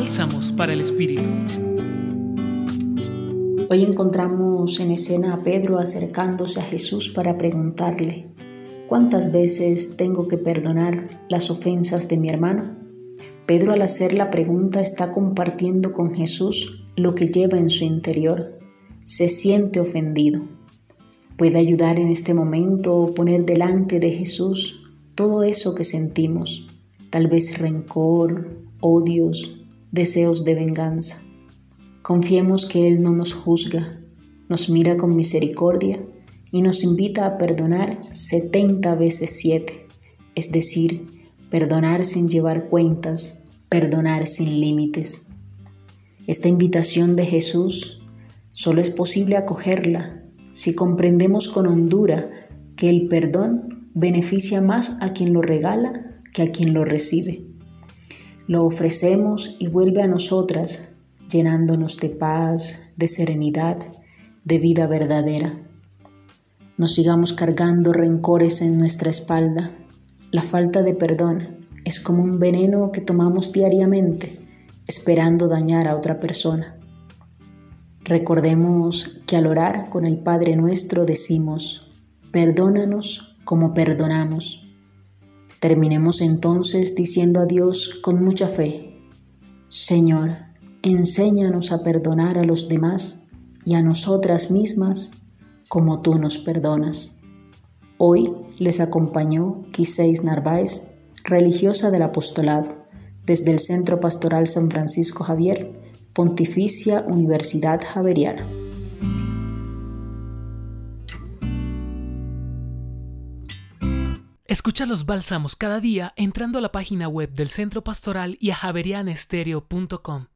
Bálsamos para el Espíritu. Hoy encontramos en escena a Pedro acercándose a Jesús para preguntarle, ¿cuántas veces tengo que perdonar las ofensas de mi hermano? Pedro al hacer la pregunta está compartiendo con Jesús lo que lleva en su interior. Se siente ofendido. Puede ayudar en este momento poner delante de Jesús todo eso que sentimos, tal vez rencor, odios, deseos de venganza. Confiemos que Él no nos juzga, nos mira con misericordia y nos invita a perdonar 70 veces 7, es decir, perdonar sin llevar cuentas, perdonar sin límites. Esta invitación de Jesús solo es posible acogerla si comprendemos con hondura que el perdón beneficia más a quien lo regala que a quien lo recibe. Lo ofrecemos y vuelve a nosotras, llenándonos de paz, de serenidad, de vida verdadera. No sigamos cargando rencores en nuestra espalda. La falta de perdón es como un veneno que tomamos diariamente, esperando dañar a otra persona. Recordemos que al orar con el Padre nuestro decimos, perdónanos como perdonamos. Terminemos entonces diciendo a Dios con mucha fe, Señor, enséñanos a perdonar a los demás y a nosotras mismas como tú nos perdonas. Hoy les acompañó Quiseis Narváez, religiosa del apostolado, desde el Centro Pastoral San Francisco Javier, Pontificia Universidad Javeriana. Escucha los bálsamos cada día entrando a la página web del Centro Pastoral y a javerianestereo.com.